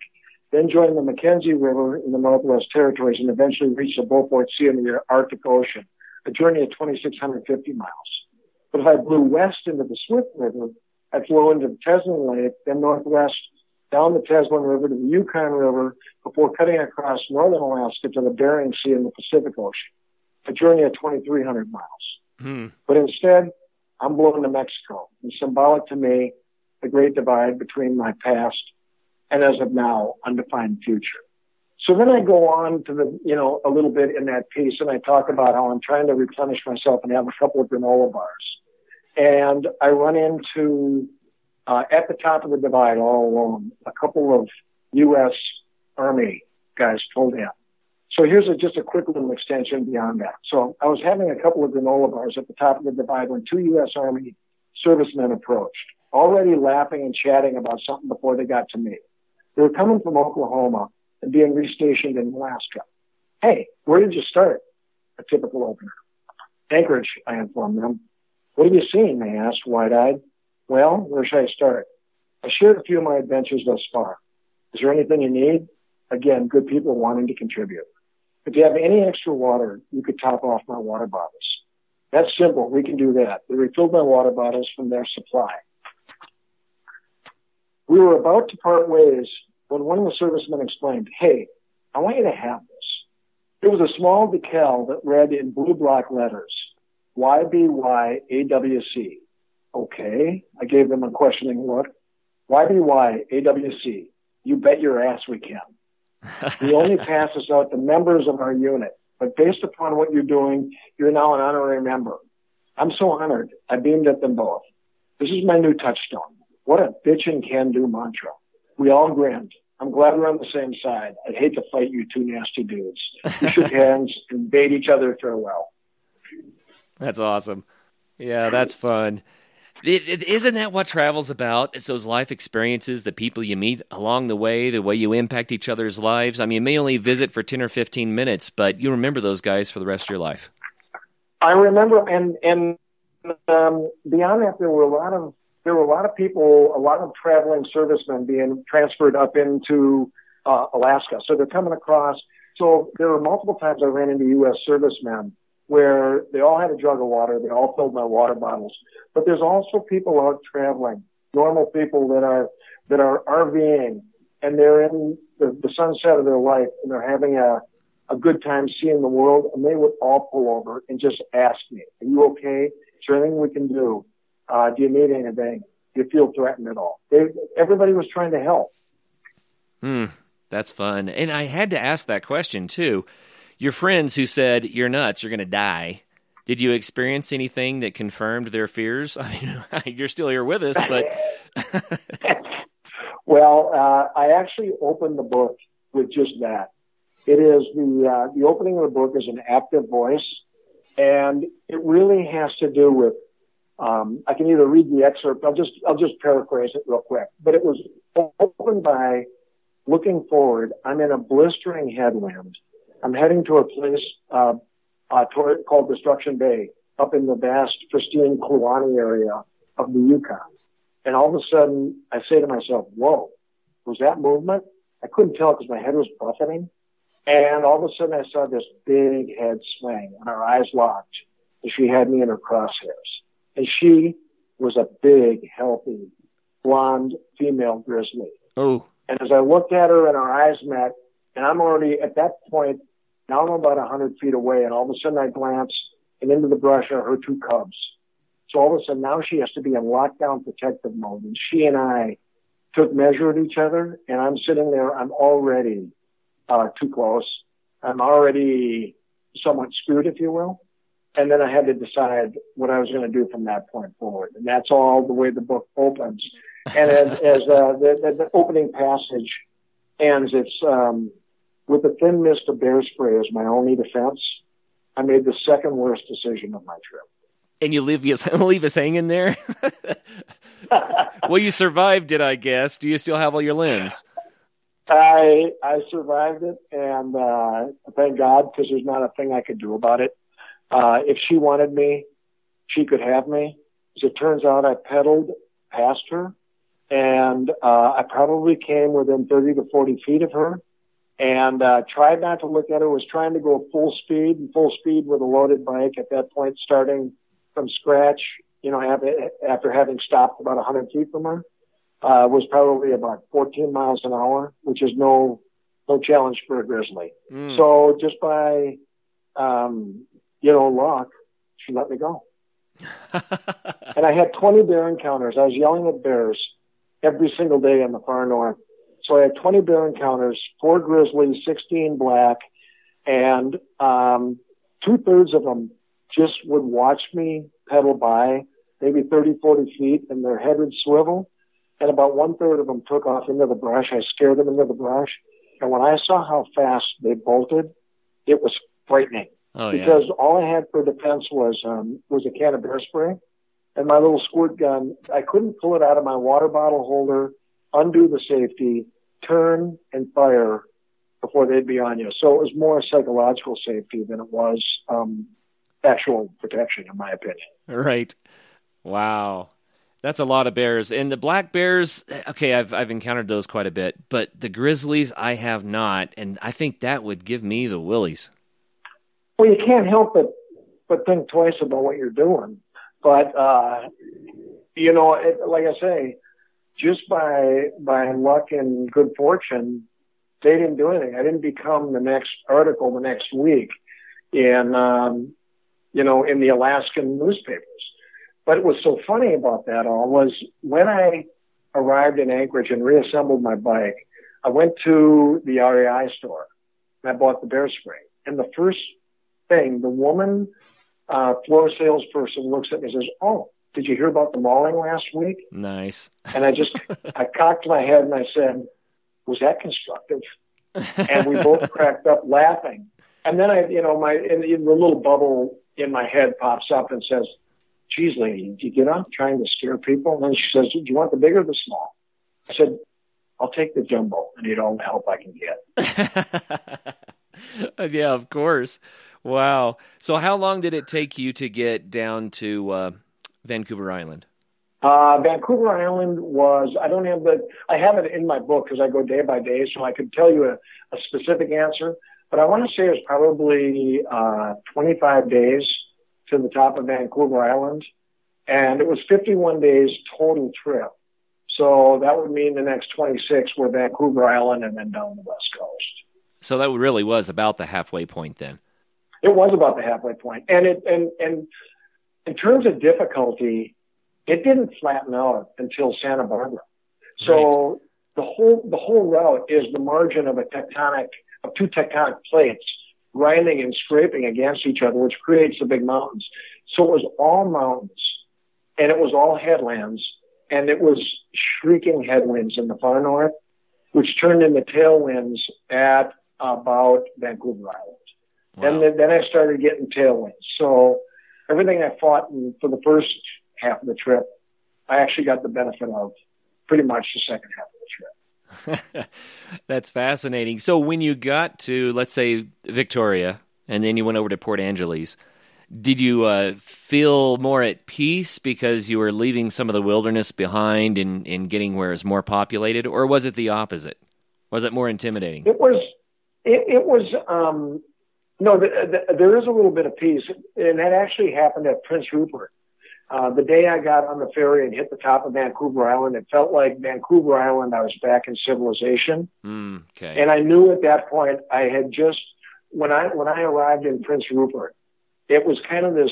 then join the Mackenzie River in the Northwest Territories, and eventually reach the Beaufort Sea in the Arctic Ocean, a journey of 2,650 miles. But if I blew west into the Swift River, I'd flow into the Teslin Lake, then northwest down the Teslin River to the Yukon River before cutting across northern Alaska to the Bering Sea in the Pacific Ocean, a journey of 2,300 miles. Hmm. But instead, I'm blown to Mexico and symbolic to me, the great divide between my past and as of now, undefined future. So then I go on to the, you know, a little bit in that piece and I talk about how I'm trying to replenish myself and have a couple of granola bars. And I run into, uh, at the top of the divide all alone, a couple of U.S. Army guys pulled in. So here's a, just a quick little extension beyond that. So I was having a couple of granola bars at the top of the divide when two U.S. Army servicemen approached, already laughing and chatting about something before they got to me. They were coming from Oklahoma and being restationed in Alaska. Hey, where did you start? A typical opener. Anchorage, I informed them. What have you seen? They asked, wide-eyed. Well, where should I start? I shared a few of my adventures thus far. Is there anything you need? Again, good people wanting to contribute. If you have any extra water, you could top off my water bottles. That's simple. We can do that. They refilled my water bottles from their supply. We were about to part ways when one of the servicemen exclaimed, Hey, I want you to have this. It was a small decal that read in blue block letters, YBYAWC. Okay. I gave them a questioning look. YBYAWC. You bet your ass we can. we only pass this out to members of our unit, but based upon what you're doing, you're now an honorary member. I'm so honored. I beamed at them both. This is my new touchstone. What a bitch and can do mantra. We all grinned. I'm glad we're on the same side. I'd hate to fight you two nasty dudes. We shook hands and bade each other farewell. That's awesome. Yeah, that's fun. It, it, isn't that what travel's about? It's those life experiences, the people you meet along the way, the way you impact each other's lives. I mean, you may only visit for 10 or 15 minutes, but you remember those guys for the rest of your life. I remember, and, and um, beyond that, there were a lot of there were a lot of people, a lot of traveling servicemen being transferred up into uh, Alaska. So they're coming across. So there were multiple times I ran into U.S. servicemen where they all had a jug of water. They all filled my water bottles. But there's also people out traveling, normal people that are, that are RVing and they're in the, the sunset of their life and they're having a, a good time seeing the world. And they would all pull over and just ask me, are you okay? Is there anything we can do? Uh, do you need anything? Do you feel threatened at all? They, everybody was trying to help. Hmm. That's fun. And I had to ask that question too. Your friends who said, You're nuts, you're going to die. Did you experience anything that confirmed their fears? I mean, you're still here with us, but. well, uh, I actually opened the book with just that. It is the uh, the opening of the book is an active voice, and it really has to do with. Um, I can either read the excerpt. I'll just I'll just paraphrase it real quick. But it was opened by looking forward. I'm in a blistering headwind. I'm heading to a place uh, uh, called Destruction Bay up in the vast, pristine Kluane area of the Yukon. And all of a sudden, I say to myself, whoa, was that movement? I couldn't tell because my head was buffeting. And all of a sudden, I saw this big head swing and our eyes locked. She had me in her crosshairs. And she was a big, healthy, blonde female grizzly. Oh. And as I looked at her and our eyes met, and I'm already at that point, now I'm about a hundred feet away, and all of a sudden I glance and into the brush are her two cubs. So all of a sudden now she has to be in lockdown protective mode, and she and I took measure of each other, and I'm sitting there, I'm already uh, too close. I'm already somewhat screwed, if you will. And then I had to decide what I was going to do from that point forward. And that's all the way the book opens. And as, as uh, the, the, the, opening passage ends, it's um, with a thin mist of bear spray as my only defense. I made the second worst decision of my trip. And you leave us leave us hanging there. well, you survived it, I guess. Do you still have all your limbs? I I survived it, and uh, thank God because there's not a thing I could do about it. Uh, if she wanted me, she could have me. As it turns out, I pedaled past her and uh, I probably came within 30 to 40 feet of her and uh, tried not to look at her. Was trying to go full speed and full speed with a loaded bike at that point, starting from scratch. You know, after having stopped about 100 feet from her, uh, was probably about 14 miles an hour, which is no no challenge for a grizzly. Mm. So just by um, you know luck, she let me go. and I had 20 bear encounters. I was yelling at bears every single day in the far north. So I had 20 bear encounters, four grizzlies, 16 black, and um, two thirds of them just would watch me pedal by, maybe 30, 40 feet, and their head would swivel. And about one third of them took off into the brush. I scared them into the brush. And when I saw how fast they bolted, it was frightening. Oh, because yeah. all I had for defense was um, was a can of bear spray and my little squirt gun. I couldn't pull it out of my water bottle holder, undo the safety, turn and fire before they'd be on you. So it was more psychological safety than it was um, actual protection, in my opinion. Right. Wow. That's a lot of bears. And the black bears, okay, I've I've encountered those quite a bit, but the grizzlies I have not, and I think that would give me the willies. Well, you can't help but but think twice about what you're doing. But uh, you know, it, like I say, just by by luck and good fortune, they didn't do anything. I didn't become the next article the next week in um, you know in the Alaskan newspapers. But what was so funny about that all was when I arrived in Anchorage and reassembled my bike, I went to the REI store and I bought the bear spray. And the first thing, the woman uh, floor salesperson looks at me and says, "Oh, did you hear about the mauling last week?" Nice. And I just I cocked my head and I said, "Was that constructive?" And we both cracked up laughing. And then I, you know, my and the little bubble in my head pops up and says, "Geez, lady, did you get up trying to scare people?" And then she says, "Do you want the big or the small?" I said, "I'll take the jumbo. I need all the help I can get." yeah, of course. Wow. So, how long did it take you to get down to uh, Vancouver Island? Uh, Vancouver Island was, I don't have the, I have it in my book because I go day by day, so I could tell you a, a specific answer, but I want to say it was probably, uh, 25 days to the top of Vancouver Island. And it was 51 days total trip. So that would mean the next 26 were Vancouver Island and then down the West Coast. So that really was about the halfway point then. It was about the halfway point. And it, and, and in terms of difficulty, it didn't flatten out until Santa Barbara. So right. the whole, the whole route is the margin of a tectonic, of two tectonic plates grinding and scraping against each other, which creates the big mountains. So it was all mountains and it was all headlands and it was shrieking headwinds in the far north, which turned into tailwinds at about Vancouver Island. Wow. And then, then I started getting tailwinds. So everything I fought in, for the first half of the trip, I actually got the benefit of pretty much the second half of the trip. That's fascinating. So when you got to, let's say, Victoria, and then you went over to Port Angeles, did you uh, feel more at peace because you were leaving some of the wilderness behind and, and getting where it's more populated, or was it the opposite? Was it more intimidating? It was. It, it was. Um, no, the, the, there is a little bit of peace, and that actually happened at Prince Rupert. Uh, the day I got on the ferry and hit the top of Vancouver Island, it felt like Vancouver Island. I was back in civilization, mm, okay. and I knew at that point I had just when I when I arrived in Prince Rupert, it was kind of this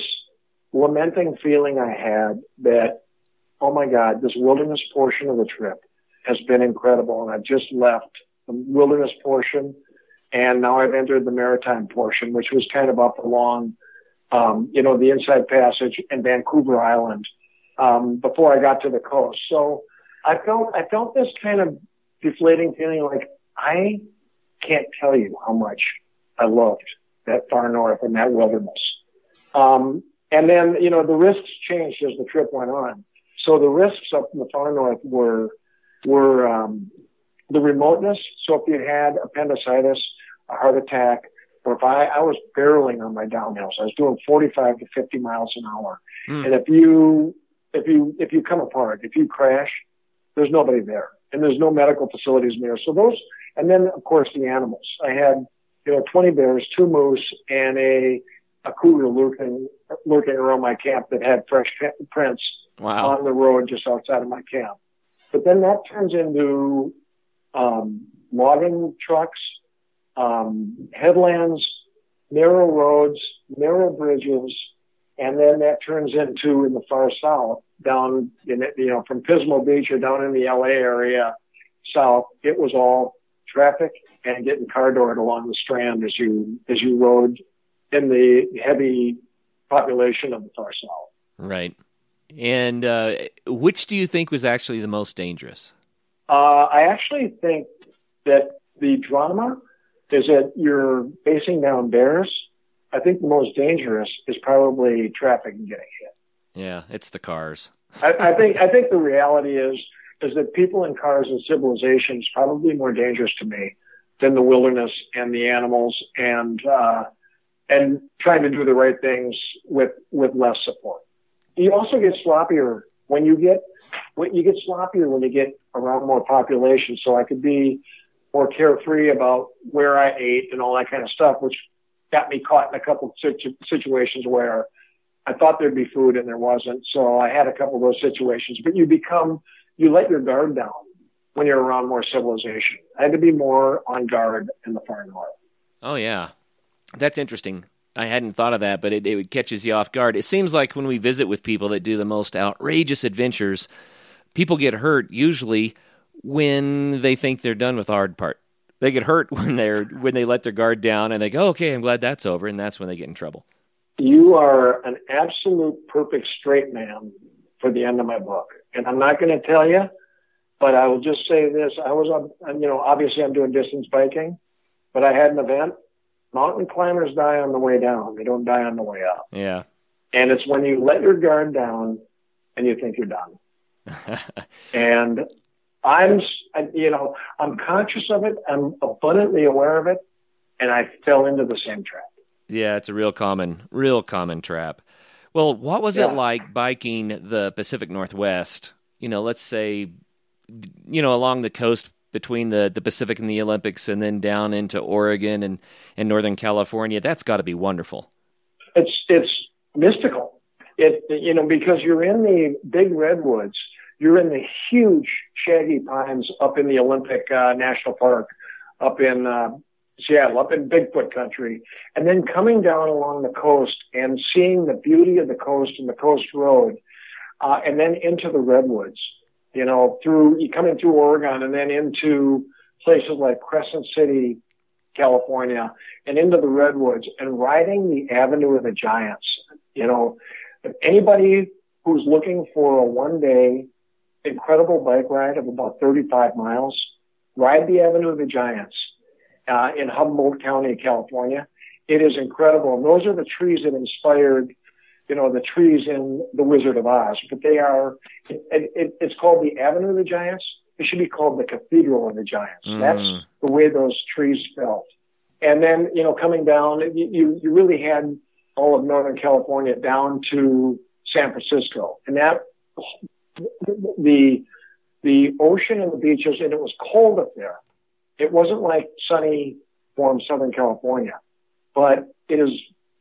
lamenting feeling I had that, oh my God, this wilderness portion of the trip has been incredible. And I've just left the wilderness portion and now I've entered the maritime portion, which was kind of up along, um, you know, the Inside Passage and Vancouver Island, um, before I got to the coast. So I felt, I felt this kind of deflating feeling like I can't tell you how much I loved that far north and that wilderness. Um, and then, you know, the risks changed as the trip went on. So the risks up in the far north were, were, um, the remoteness. So if you had appendicitis, a heart attack, or if I, I was barreling on my downhills, I was doing 45 to 50 miles an hour. Mm. And if you, if you, if you come apart, if you crash, there's nobody there and there's no medical facilities there. So those, and then of course the animals. I had, you know, 20 bears, two moose, and a a cougar lurking lurking around my camp that had fresh prints wow. on the road just outside of my camp. But then that turns into um, logging trucks, um, headlands, narrow roads, narrow bridges, and then that turns into in the far south, down in you know from Pismo Beach or down in the LA area south. It was all traffic and getting car doored along the strand as you as you rode in the heavy population of the far south. Right. And uh, which do you think was actually the most dangerous? Uh, I actually think that the drama is that you're facing down bears. I think the most dangerous is probably traffic and getting hit. Yeah, it's the cars. I, I think I think the reality is is that people in cars and civilization is probably more dangerous to me than the wilderness and the animals and uh, and trying to do the right things with with less support. You also get sloppier when you get when you get sloppier when you get around more population. So I could be more carefree about where I ate and all that kind of stuff, which got me caught in a couple of situ- situations where I thought there'd be food and there wasn't. So I had a couple of those situations. But you become you let your guard down when you're around more civilization. I had to be more on guard in the far north. Oh yeah, that's interesting. I hadn't thought of that, but it, it catches you off guard. It seems like when we visit with people that do the most outrageous adventures, people get hurt usually when they think they're done with the hard part. They get hurt when they're when they let their guard down and they go, "Okay, I'm glad that's over," and that's when they get in trouble. You are an absolute perfect straight man for the end of my book, and I'm not going to tell you, but I will just say this: I was on, you know, obviously I'm doing distance biking, but I had an event mountain climbers die on the way down. They don't die on the way up. Yeah. And it's when you let your guard down and you think you're done. and I'm, you know, I'm conscious of it. I'm abundantly aware of it. And I fell into the same trap. Yeah, it's a real common, real common trap. Well, what was Yeah. it like biking the Pacific Northwest? You know, let's say, you know, along the coast between the, the Pacific and the Olympics, and then down into Oregon and, and Northern California. That's got to be wonderful. It's it's mystical. It you know because you're in the big redwoods, you're in the huge shaggy pines up in the Olympic uh, National Park, up in uh, Seattle, up in Bigfoot country, and then coming down along the coast and seeing the beauty of the coast and the coast road, uh, and then into the redwoods. You know, through you coming through Oregon and then into places like Crescent City, California, and into the redwoods and riding the Avenue of the Giants. You know, anybody who's looking for a one day incredible bike ride of about 35 miles, ride the Avenue of the Giants uh, in Humboldt County, California. It is incredible. And those are the trees that inspired, you know, the trees in The Wizard of Oz. But they are, it, it, it's called the Avenue of the Giants. It should be called the Cathedral of the Giants. Mm. That's the way those trees felt. And then, you know, coming down, you, you, you really had all of Northern California down to San Francisco. And that, the, the ocean and the beaches, and it was cold up there. It wasn't like sunny, warm Southern California, but it is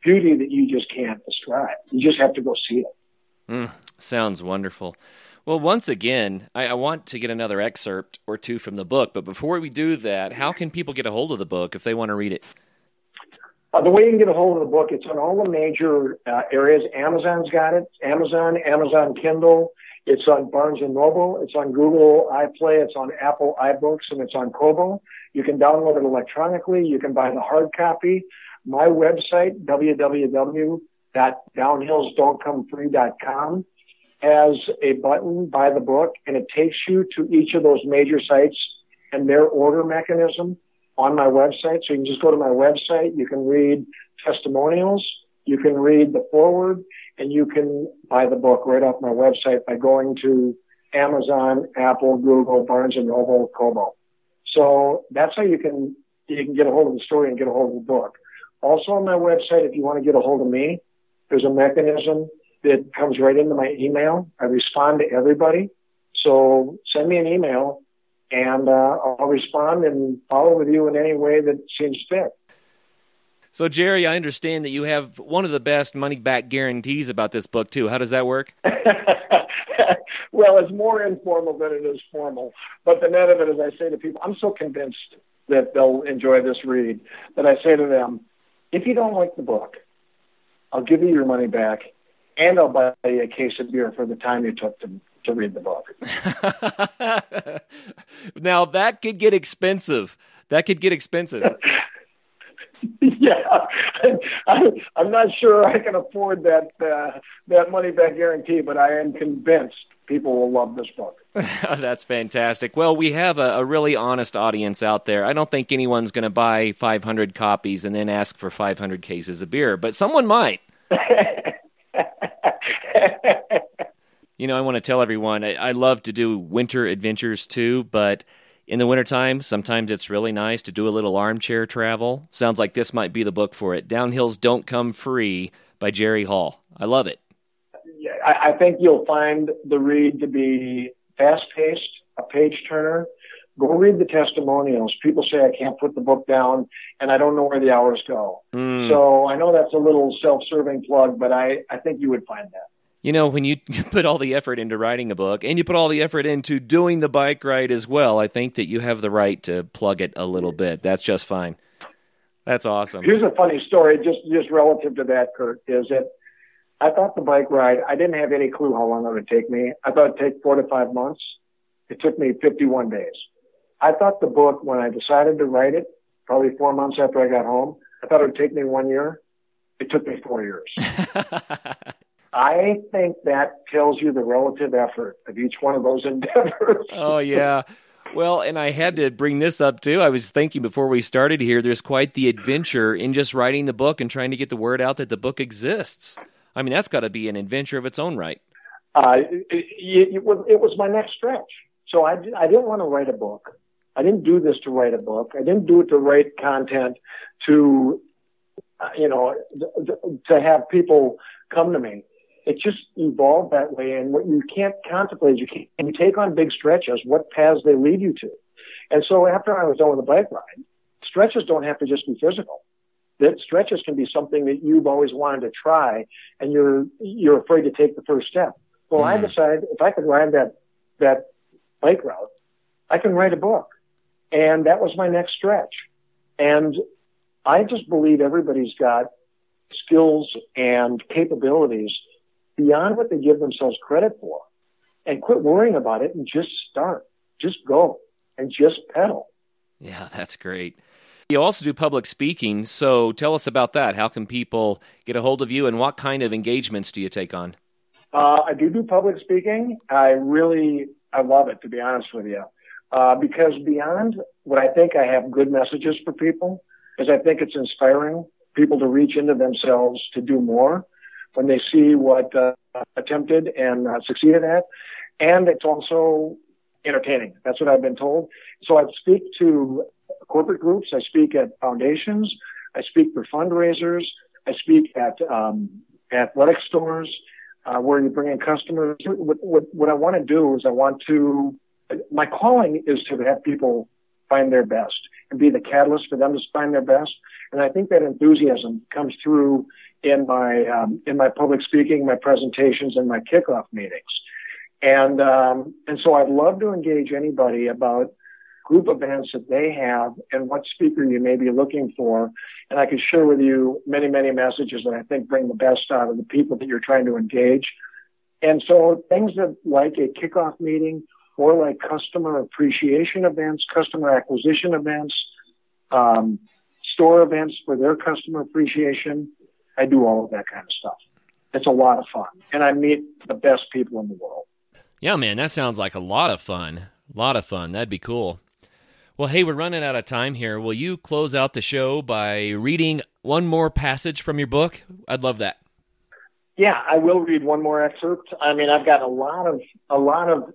beauty that you just can't describe. You just have to go see it. Mm, sounds wonderful. Well, once again, I, I want to get another excerpt or two from the book, but before we do that, how can people get a hold of the book if they want to read it? Uh, the way you can get a hold of the book, it's on all the major uh, areas. Amazon's got it. Amazon, Amazon Kindle. It's on Barnes and Noble. It's on Google iPlay. It's on Apple iBooks, and it's on Kobo. You can download it electronically. You can buy the hard copy. My website, www.downhillsdon'tcomefree.com, has a button, buy the book, and it takes you to each of those major sites and their order mechanism on my website. So you can just go to my website. You can read testimonials. You can read the foreword and you can buy the book right off my website by going to Amazon, Apple, Google, Barnes and Noble, Kobo. So that's how you can, you can get a hold of the story and get a hold of the book. Also on my website, if you want to get a hold of me, there's a mechanism that comes right into my email. I respond to everybody. So send me an email and uh, I'll respond and follow with you in any way that seems fit. So, Jerry, I understand that you have one of the best money back guarantees about this book, too. How does that work? well, it's more informal than it is formal. But the net of it is I say to people, I'm so convinced that they'll enjoy this read that I say to them, if you don't like the book, I'll give you your money back and I'll buy you a case of beer for the time you took to, to read the book. now, that could get expensive. That could get expensive. Yeah, I, I'm not sure I can afford that uh, that money back guarantee, but I am convinced people will love this book. That's fantastic. Well, we have a, a, really honest audience out there. I don't think anyone's going to buy 500 copies and then ask for 500 cases of beer, but someone might. you know, I want to tell everyone I, I love to do winter adventures too, but in the wintertime, sometimes it's really nice to do a little armchair travel. Sounds like this might be the book for it. Downhills Don't Come Free by Jerry Hall. I love it. Yeah, I, I think you'll find the read to be fast paced, a page turner. Go read the testimonials. People say I can't put the book down and I don't know where the hours go. Mm. So I know that's a little self serving plug, but I, I think you would find that. You know, when you put all the effort into writing a book and you put all the effort into doing the bike ride as well, I think that you have the right to plug it a little bit. That's just fine. That's awesome. Here's a funny story, just just relative to that, Kurt, is that I thought the bike ride, I didn't have any clue how long it would take me. I thought it'd take four to five months. It took me 51 days. I thought the book, when I decided to write it, probably four months after I got home, I thought it would take me one year. It took me four years. I think that tells you the relative effort of each one of those endeavors. oh, yeah. Well, and I had to bring this up too. I was thinking before we started here, there's quite the adventure in just writing the book and trying to get the word out that the book exists. I mean, that's got to be an adventure of its own right. Uh, it, it, it, was, it was my next stretch. So I, I didn't want to write a book. I didn't do this to write a book. I didn't do it to write content to, uh, you know, to have people come to me. It just evolved that way. And what you can't contemplate, is you can you take on big stretches, what paths they lead you to. And so after I was done with the bike ride, stretches don't have to just be physical. That stretches can be something that you've always wanted to try, and you're you're afraid to take the first step. Well, mm. I mm-hmm. decided if I could ride that that bike route, I can write a book, and that was my next stretch. And I just believe everybody's got skills and capabilities beyond what they give themselves credit for and quit worrying about it and just start. Just go and just pedal. Yeah, that's great. You also do public speaking, so tell us about that. How can people get a hold of you and what kind of engagements do you take on? Uh, I do do public speaking. I really, I love it to be honest with you. Uh, because beyond what I think I have good messages for people because I think it's inspiring people to reach into themselves to do more when they see what uh, attempted and uh, succeeded at. And it's also entertaining. That's what I've been told. So I speak to corporate groups. I speak at foundations. I speak for fundraisers. I speak at um, athletic stores uh, where you bring in customers. What, what, what I want to do is I want to, my calling is to have people find their best and be the catalyst for them to find their best. And I think that enthusiasm comes through in my um, in my public speaking, my presentations, and my kickoff meetings. And um, and so I'd love to engage anybody about group events that they have and what speaker you may be looking for. And I can share with you many, many messages that I think bring the best out of the people that you're trying to engage. And so things that like a kickoff meeting or like customer appreciation events, customer acquisition events, um, store events for their customer appreciation. I do all of that kind of stuff. It's a lot of fun. And I meet the best people in the world. Yeah, man, that sounds like a lot of fun. A lot of fun. That'd be cool. Well, hey, we're running out of time here. Will you close out the show by reading one more passage from your book? I'd love that. Yeah, I will read one more excerpt. I mean, I've got a lot of a lot of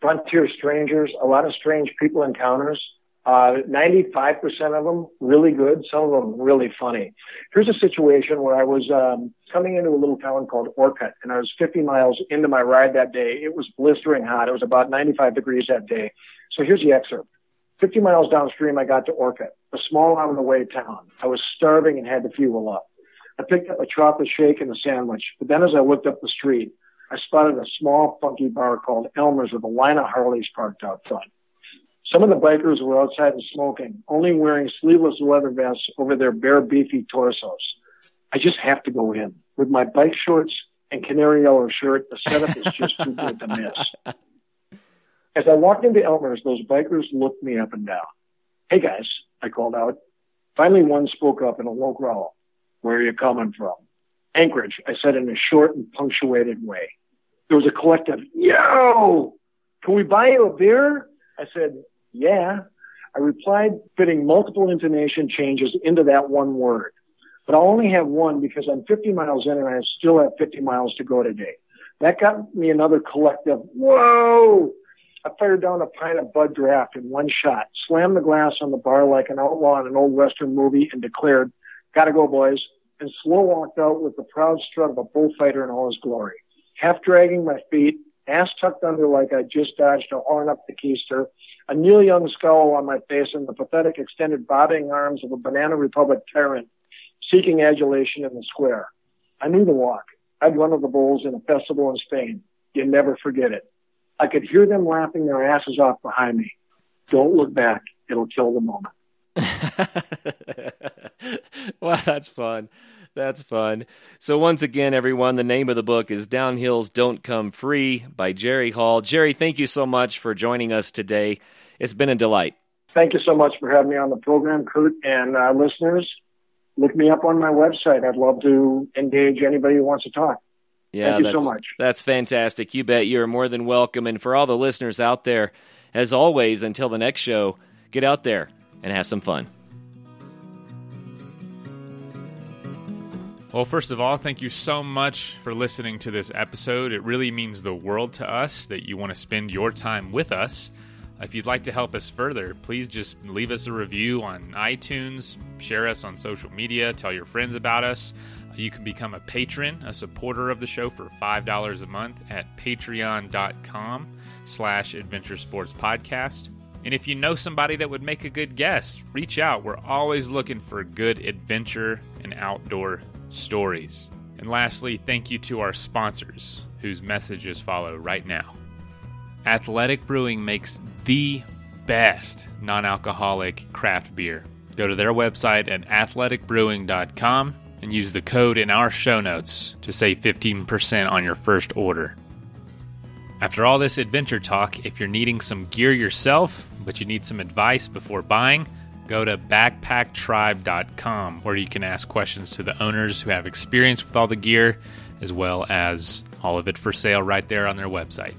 frontier strangers, a lot of strange people encounters. Uh, 95% of them really good, some of them really funny. Here's a situation where I was um, coming into a little town called Orcutt, and I was 50 miles into my ride that day. It was blistering hot. It was about 95 degrees that day. So here's the excerpt. 50 miles downstream, I got to Orcutt, a small out of the way town. I was starving and had to fuel up. I picked up a chocolate shake and a sandwich, but then as I looked up the street, I spotted a small, funky bar called Elmer's with a line of Harleys parked out front. Some of the bikers were outside and smoking, only wearing sleeveless leather vests over their bare, beefy torsos. I just have to go in. With my bike shorts and canary yellow shirt, the setup is just too good to miss. As I walked into Elmer's, those bikers looked me up and down. Hey guys, I called out. Finally, one spoke up in a low growl. Where are you coming from? Anchorage, I said in a short and punctuated way. There was a collective, yo, can we buy you a beer? I said, yeah. I replied, fitting multiple intonation changes into that one word. But I'll only have one because I'm 50 miles in and I still have 50 miles to go today. That got me another collective, whoa! I fired down a pint of Bud Draft in one shot, slammed the glass on the bar like an outlaw in an old Western movie, and declared, Gotta go, boys, and slow walked out with the proud strut of a bullfighter in all his glory. Half dragging my feet, ass tucked under like I just dodged a horn up the keister, a Neil Young scowl on my face, and the pathetic extended bobbing arms of a Banana Republic tyrant seeking adulation in the square. I knew the walk. I'd run of the bulls in a festival in Spain. You never forget it. I could hear them laughing their asses off behind me. Don't look back. It'll kill the moment. well, that's fun. That's fun. So, once again, everyone, the name of the book is Downhills Don't Come Free by Jerry Hall. Jerry, thank you so much for joining us today. It's been a delight. Thank you so much for having me on the program, Kurt. And uh, listeners, look me up on my website. I'd love to engage anybody who wants to talk. Yeah, Thank you so much. That's fantastic. You bet you're more than welcome. And for all the listeners out there, as always, until the next show, get out there and have some fun. Well, first of all, thank you so much for listening to this episode. It really means the world to us that you want to spend your time with us. If you'd like to help us further, please just leave us a review on iTunes, share us on social media, tell your friends about us. You can become a patron, a supporter of the show for $5 a month at patreon.com slash adventure sports podcast. And if you know somebody that would make a good guest, reach out. We're always looking for good adventure and outdoor stories. And lastly, thank you to our sponsors, whose messages follow right now. Athletic Brewing makes the best non alcoholic craft beer. Go to their website at athleticbrewing.com and use the code in our show notes to save 15% on your first order. After all this adventure talk, if you're needing some gear yourself, but you need some advice before buying, go to backpacktribe.com where you can ask questions to the owners who have experience with all the gear, as well as all of it for sale right there on their website.